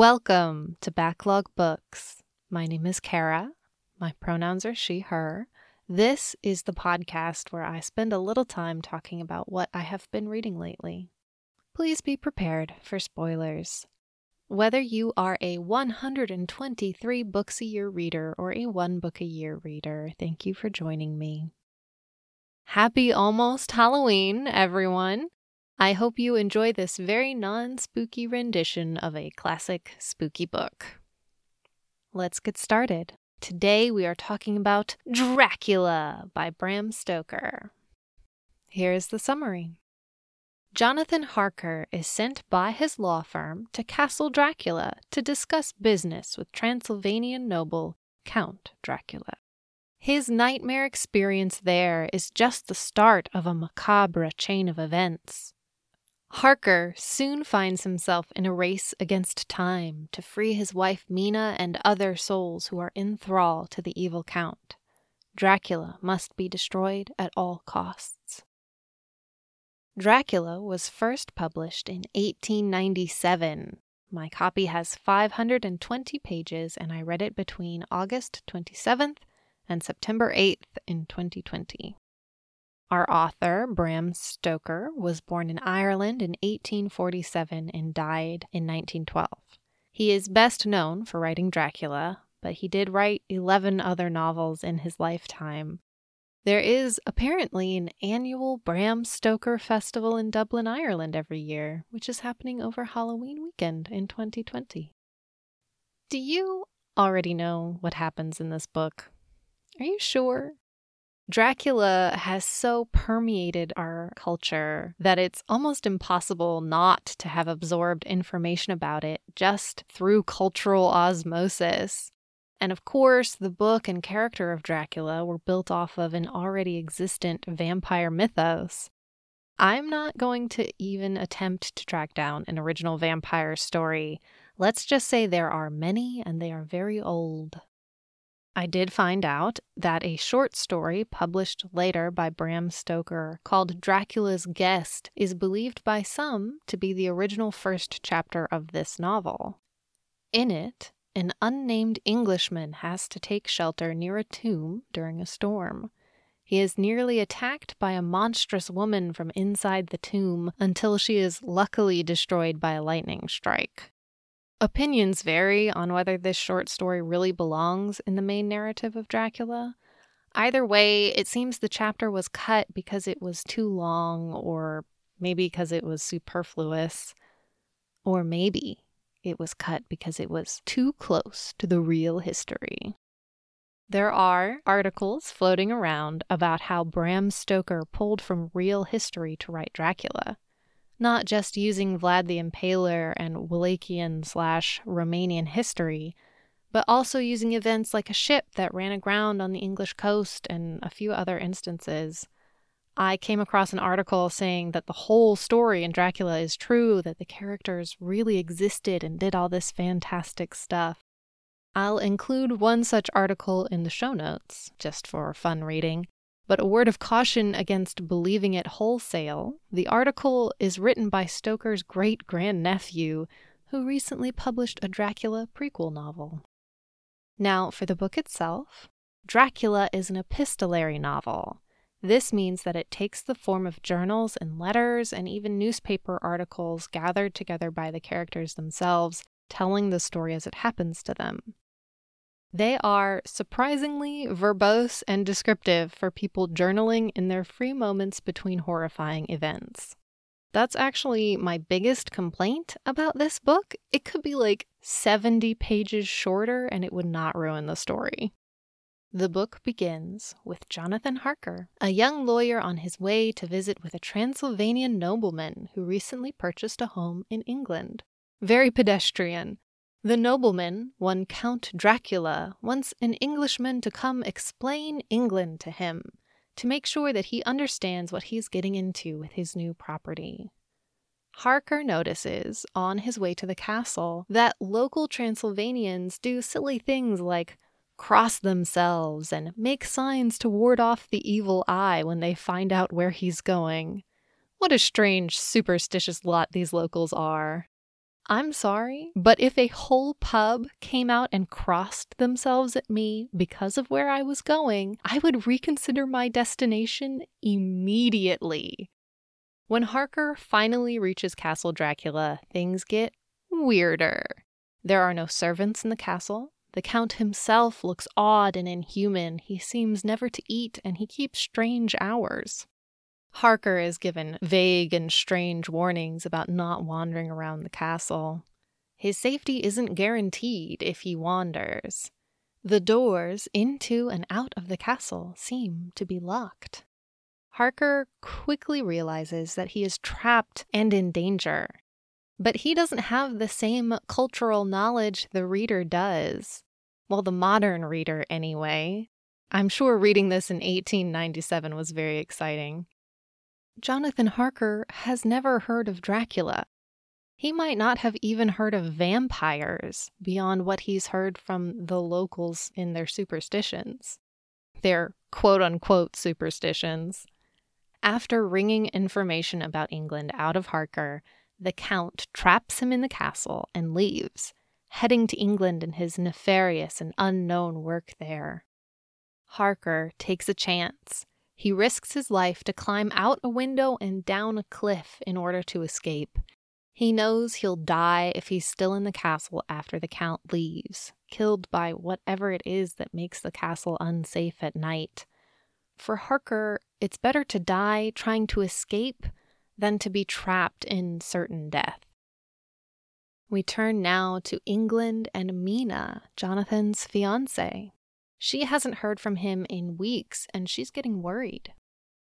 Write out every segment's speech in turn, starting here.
Welcome to Backlog Books. My name is Kara. My pronouns are she, her. This is the podcast where I spend a little time talking about what I have been reading lately. Please be prepared for spoilers. Whether you are a 123 books a year reader or a one book a year reader, thank you for joining me. Happy almost Halloween, everyone! I hope you enjoy this very non spooky rendition of a classic spooky book. Let's get started. Today we are talking about Dracula by Bram Stoker. Here's the summary. Jonathan Harker is sent by his law firm to Castle Dracula to discuss business with Transylvanian noble Count Dracula. His nightmare experience there is just the start of a macabre chain of events. Harker soon finds himself in a race against time to free his wife Mina and other souls who are in thrall to the evil Count. Dracula must be destroyed at all costs. Dracula was first published in 1897. My copy has 520 pages, and I read it between August 27th and September 8th in 2020. Our author, Bram Stoker, was born in Ireland in 1847 and died in 1912. He is best known for writing Dracula, but he did write 11 other novels in his lifetime, there is apparently an annual Bram Stoker Festival in Dublin, Ireland every year, which is happening over Halloween weekend in 2020. Do you already know what happens in this book? Are you sure? Dracula has so permeated our culture that it's almost impossible not to have absorbed information about it just through cultural osmosis. And of course, the book and character of Dracula were built off of an already existent vampire mythos. I'm not going to even attempt to track down an original vampire story. Let's just say there are many and they are very old. I did find out that a short story published later by Bram Stoker called Dracula's Guest is believed by some to be the original first chapter of this novel. In it, an unnamed Englishman has to take shelter near a tomb during a storm. He is nearly attacked by a monstrous woman from inside the tomb until she is luckily destroyed by a lightning strike. Opinions vary on whether this short story really belongs in the main narrative of Dracula. Either way, it seems the chapter was cut because it was too long, or maybe because it was superfluous, or maybe it was cut because it was too close to the real history. There are articles floating around about how Bram Stoker pulled from real history to write Dracula, not just using Vlad the Impaler and Wallachian slash Romanian history, but also using events like a ship that ran aground on the English coast and a few other instances. I came across an article saying that the whole story in Dracula is true, that the characters really existed and did all this fantastic stuff. I'll include one such article in the show notes, just for fun reading. But a word of caution against believing it wholesale the article is written by Stoker's great grandnephew, who recently published a Dracula prequel novel. Now, for the book itself Dracula is an epistolary novel. This means that it takes the form of journals and letters and even newspaper articles gathered together by the characters themselves, telling the story as it happens to them. They are surprisingly verbose and descriptive for people journaling in their free moments between horrifying events. That's actually my biggest complaint about this book. It could be like 70 pages shorter and it would not ruin the story. The book begins with Jonathan Harker, a young lawyer on his way to visit with a Transylvanian nobleman who recently purchased a home in England. Very pedestrian. The nobleman, one Count Dracula, wants an Englishman to come explain England to him, to make sure that he understands what he's getting into with his new property. Harker notices, on his way to the castle, that local Transylvanians do silly things like cross themselves and make signs to ward off the evil eye when they find out where he's going. What a strange, superstitious lot these locals are. I'm sorry, but if a whole pub came out and crossed themselves at me because of where I was going, I would reconsider my destination immediately. When Harker finally reaches Castle Dracula, things get weirder. There are no servants in the castle. The Count himself looks odd and inhuman. He seems never to eat, and he keeps strange hours. Harker is given vague and strange warnings about not wandering around the castle. His safety isn't guaranteed if he wanders. The doors into and out of the castle seem to be locked. Harker quickly realizes that he is trapped and in danger. But he doesn't have the same cultural knowledge the reader does. Well, the modern reader, anyway. I'm sure reading this in 1897 was very exciting. Jonathan Harker has never heard of Dracula. He might not have even heard of vampires beyond what he's heard from the locals in their superstitions. Their quote unquote superstitions. After wringing information about England out of Harker, the Count traps him in the castle and leaves, heading to England in his nefarious and unknown work there. Harker takes a chance he risks his life to climb out a window and down a cliff in order to escape. He knows he'll die if he's still in the castle after the Count leaves, killed by whatever it is that makes the castle unsafe at night. For Harker, it's better to die trying to escape than to be trapped in certain death. We turn now to England and Mina, Jonathan's fiance. She hasn't heard from him in weeks and she's getting worried.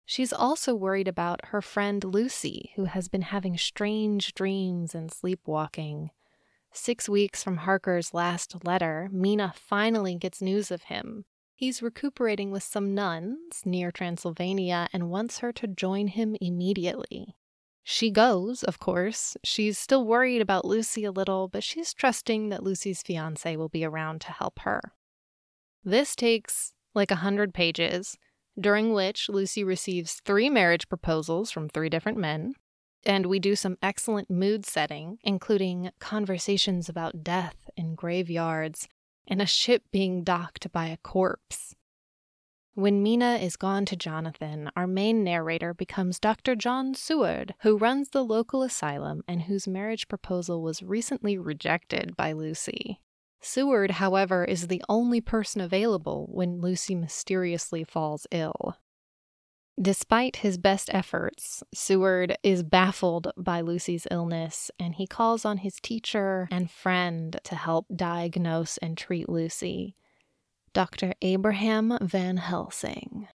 She's also worried about her friend Lucy, who has been having strange dreams and sleepwalking. Six weeks from Harker's last letter, Mina finally gets news of him. He's recuperating with some nuns near Transylvania and wants her to join him immediately. She goes, of course. She's still worried about Lucy a little, but she's trusting that Lucy's fiance will be around to help her. This takes like a hundred pages, during which Lucy receives three marriage proposals from three different men. And we do some excellent mood setting, including conversations about death in graveyards and a ship being docked by a corpse. When Mina is gone to Jonathan, our main narrator becomes Dr. John Seward, who runs the local asylum and whose marriage proposal was recently rejected by Lucy. Seward, however, is the only person available when Lucy mysteriously falls ill. Despite his best efforts, Seward is baffled by Lucy's illness and he calls on his teacher and friend to help diagnose and treat Lucy, Dr. Abraham Van Helsing.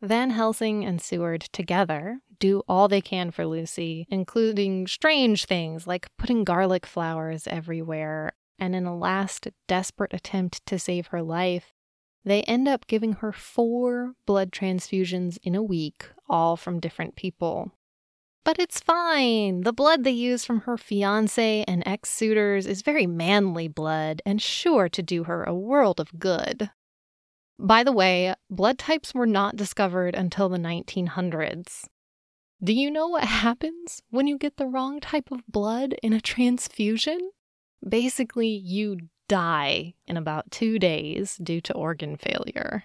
Van Helsing and Seward together do all they can for Lucy, including strange things like putting garlic flowers everywhere and in a last desperate attempt to save her life, they end up giving her four blood transfusions in a week, all from different people. But it's fine. The blood they use from her fiance and ex suitors is very manly blood and sure to do her a world of good. By the way, blood types were not discovered until the 1900s. Do you know what happens when you get the wrong type of blood in a transfusion? Basically, you die in about two days due to organ failure.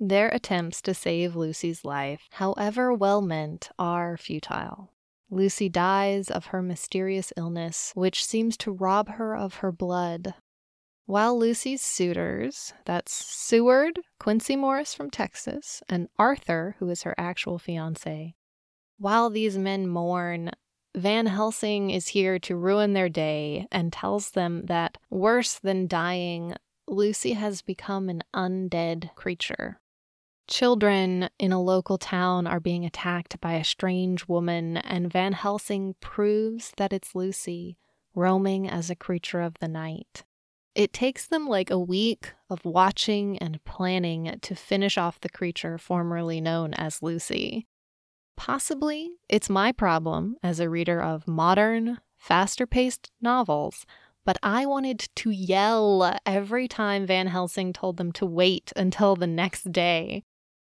Their attempts to save Lucy's life, however well meant, are futile. Lucy dies of her mysterious illness, which seems to rob her of her blood. While Lucy's suitors, that's Seward, Quincey Morris from Texas, and Arthur, who is her actual fiance, while these men mourn, Van Helsing is here to ruin their day and tells them that worse than dying, Lucy has become an undead creature. Children in a local town are being attacked by a strange woman, and Van Helsing proves that it's Lucy, roaming as a creature of the night. It takes them like a week of watching and planning to finish off the creature formerly known as Lucy. Possibly it's my problem as a reader of modern, faster paced novels, but I wanted to yell every time Van Helsing told them to wait until the next day.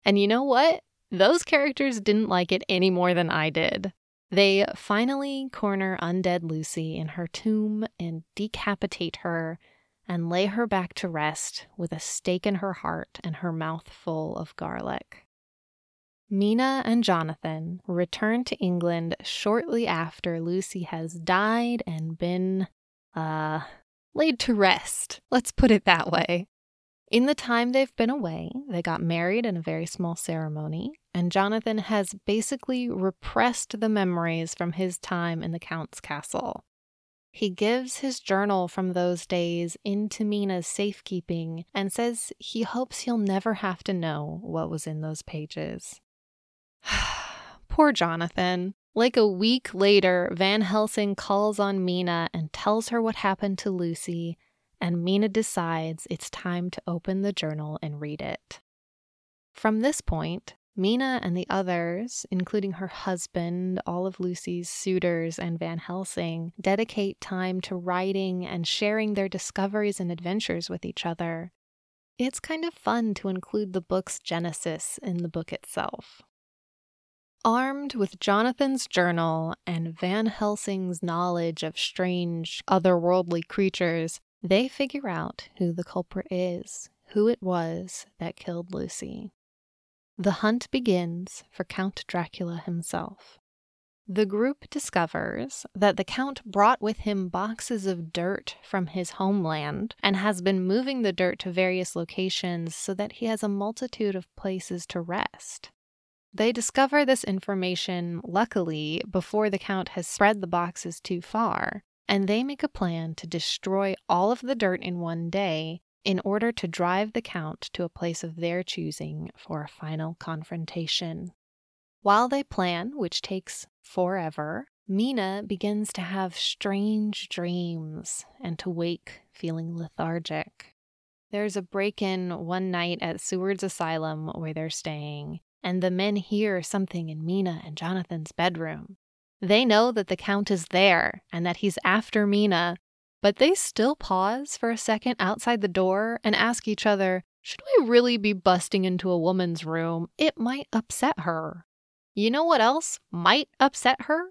And you know what? Those characters didn't like it any more than I did. They finally corner undead Lucy in her tomb and decapitate her and lay her back to rest with a stake in her heart and her mouth full of garlic. Mina and Jonathan return to England shortly after Lucy has died and been, uh, laid to rest. Let's put it that way. In the time they've been away, they got married in a very small ceremony, and Jonathan has basically repressed the memories from his time in the Count's castle. He gives his journal from those days into Mina's safekeeping and says he hopes he'll never have to know what was in those pages. Poor Jonathan. Like a week later, Van Helsing calls on Mina and tells her what happened to Lucy and Mina decides it's time to open the journal and read it. From this point, Mina and the others, including her husband, all of Lucy's suitors, and Van Helsing, dedicate time to writing and sharing their discoveries and adventures with each other. It's kind of fun to include the book's genesis in the book itself. Armed with Jonathan's journal and Van Helsing's knowledge of strange, otherworldly creatures, they figure out who the culprit is, who it was that killed Lucy. The hunt begins for Count Dracula himself. The group discovers that the Count brought with him boxes of dirt from his homeland and has been moving the dirt to various locations so that he has a multitude of places to rest. They discover this information, luckily, before the Count has spread the boxes too far, and they make a plan to destroy all of the dirt in one day in order to drive the Count to a place of their choosing for a final confrontation. While they plan, which takes forever, Mina begins to have strange dreams and to wake feeling lethargic. There's a break in one night at Seward's Asylum where they're staying, and the men hear something in Mina and Jonathan's bedroom. They know that the Count is there and that he's after Mina, but they still pause for a second outside the door and ask each other, should we really be busting into a woman's room? It might upset her. You know what else might upset her?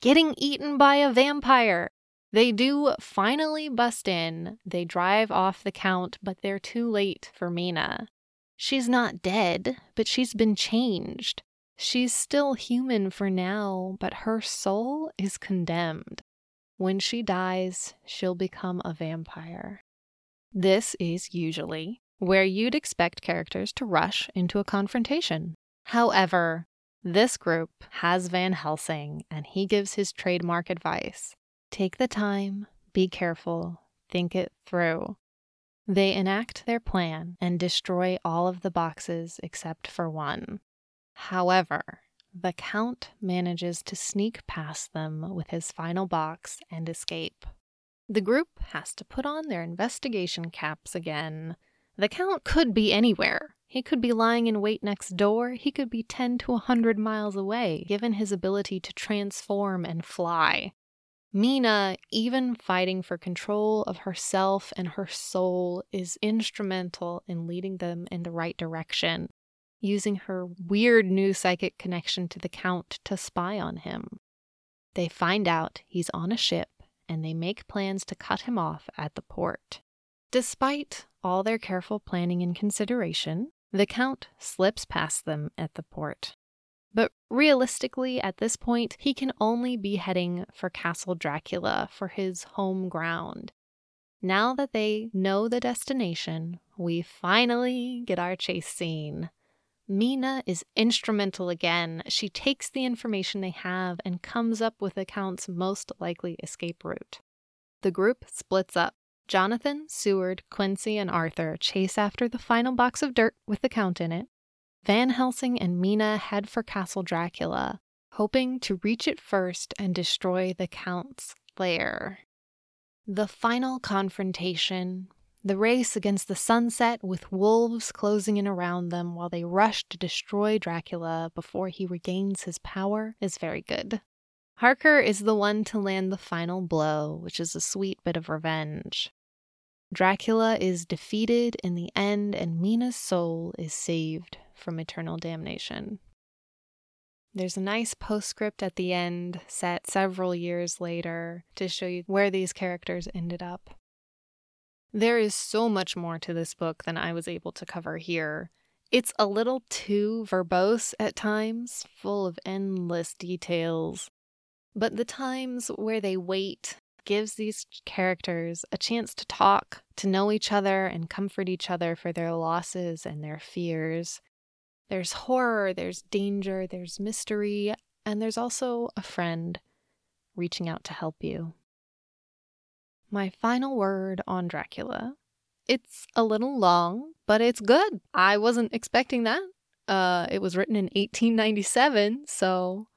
Getting eaten by a vampire. They do finally bust in. They drive off the Count, but they're too late for Mina. She's not dead, but she's been changed. She's still human for now, but her soul is condemned. When she dies, she'll become a vampire. This is usually where you'd expect characters to rush into a confrontation. However, this group has Van Helsing, and he gives his trademark advice take the time, be careful, think it through. They enact their plan and destroy all of the boxes except for one. However, the Count manages to sneak past them with his final box and escape. The group has to put on their investigation caps again. The Count could be anywhere. He could be lying in wait next door. He could be 10 to a 100 miles away, given his ability to transform and fly. Mina, even fighting for control of herself and her soul, is instrumental in leading them in the right direction using her weird new psychic connection to the Count to spy on him. They find out he's on a ship and they make plans to cut him off at the port. Despite all their careful planning and consideration, the Count slips past them at the port. But realistically, at this point, he can only be heading for Castle Dracula for his home ground. Now that they know the destination, we finally get our chase scene. Mina is instrumental again. She takes the information they have and comes up with the Count's most likely escape route. The group splits up. Jonathan, Seward, Quincey, and Arthur chase after the final box of dirt with the Count in it. Van Helsing and Mina head for Castle Dracula, hoping to reach it first and destroy the Count's lair. The final confrontation the race against the sunset with wolves closing in around them while they rush to destroy Dracula before he regains his power is very good. Harker is the one to land the final blow, which is a sweet bit of revenge. Dracula is defeated in the end, and Mina's soul is saved from eternal damnation. There's a nice postscript at the end, set several years later, to show you where these characters ended up. There is so much more to this book than I was able to cover here. It's a little too verbose at times, full of endless details. But the times where they wait gives these characters a chance to talk, to know each other, and comfort each other for their losses and their fears. There's horror, there's danger, there's mystery, and there's also a friend reaching out to help you. My final word on Dracula. It's a little long, but it's good. I wasn't expecting that. Uh, it was written in 1897, so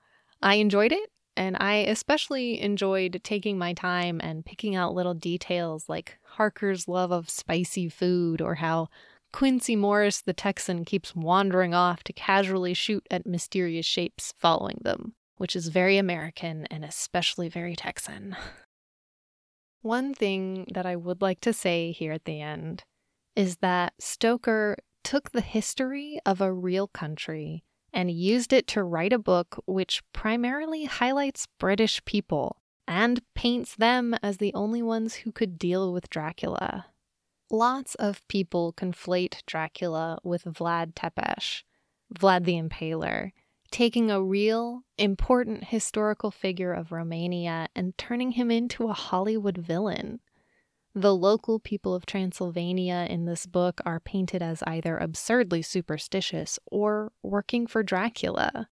I enjoyed it. And I especially enjoyed taking my time and picking out little details like Harker's love of spicy food or how Quincey Morris the Texan keeps wandering off to casually shoot at mysterious shapes following them, which is very American and especially very Texan. One thing that I would like to say here at the end is that Stoker took the history of a real country and used it to write a book which primarily highlights British people and paints them as the only ones who could deal with Dracula. Lots of people conflate Dracula with Vlad Tepes, Vlad the Impaler, taking a real, important historical figure of Romania and turning him into a Hollywood villain. The local people of Transylvania in this book are painted as either absurdly superstitious or working for Dracula.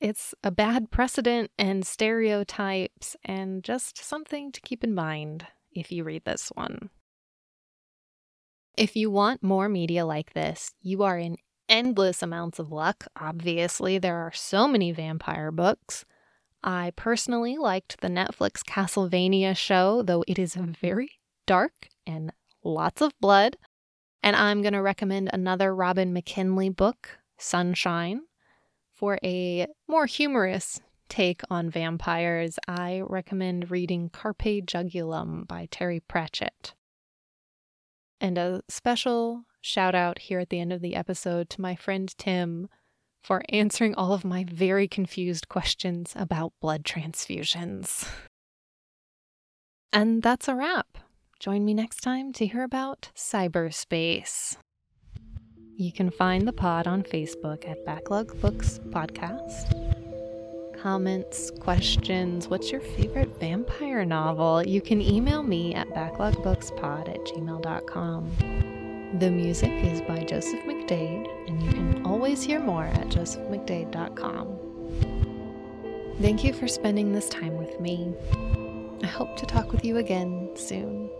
It's a bad precedent and stereotypes, and just something to keep in mind if you read this one. If you want more media like this, you are in endless amounts of luck. Obviously, there are so many vampire books. I personally liked the Netflix Castlevania show, though it is very dark and lots of blood. And I'm going to recommend another Robin McKinley book, Sunshine. For a more humorous take on vampires, I recommend reading Carpe Jugulum by Terry Pratchett. And a special shout out here at the end of the episode to my friend Tim for answering all of my very confused questions about blood transfusions. And that's a wrap. Join me next time to hear about cyberspace. You can find the pod on Facebook at Backlog Books Podcast. Comments, questions, what's your favorite vampire novel? You can email me at backlogbookspod at gmail.com. The music is by Joseph McDade, and you can always hear more at josephmcdade.com. Thank you for spending this time with me. I hope to talk with you again soon.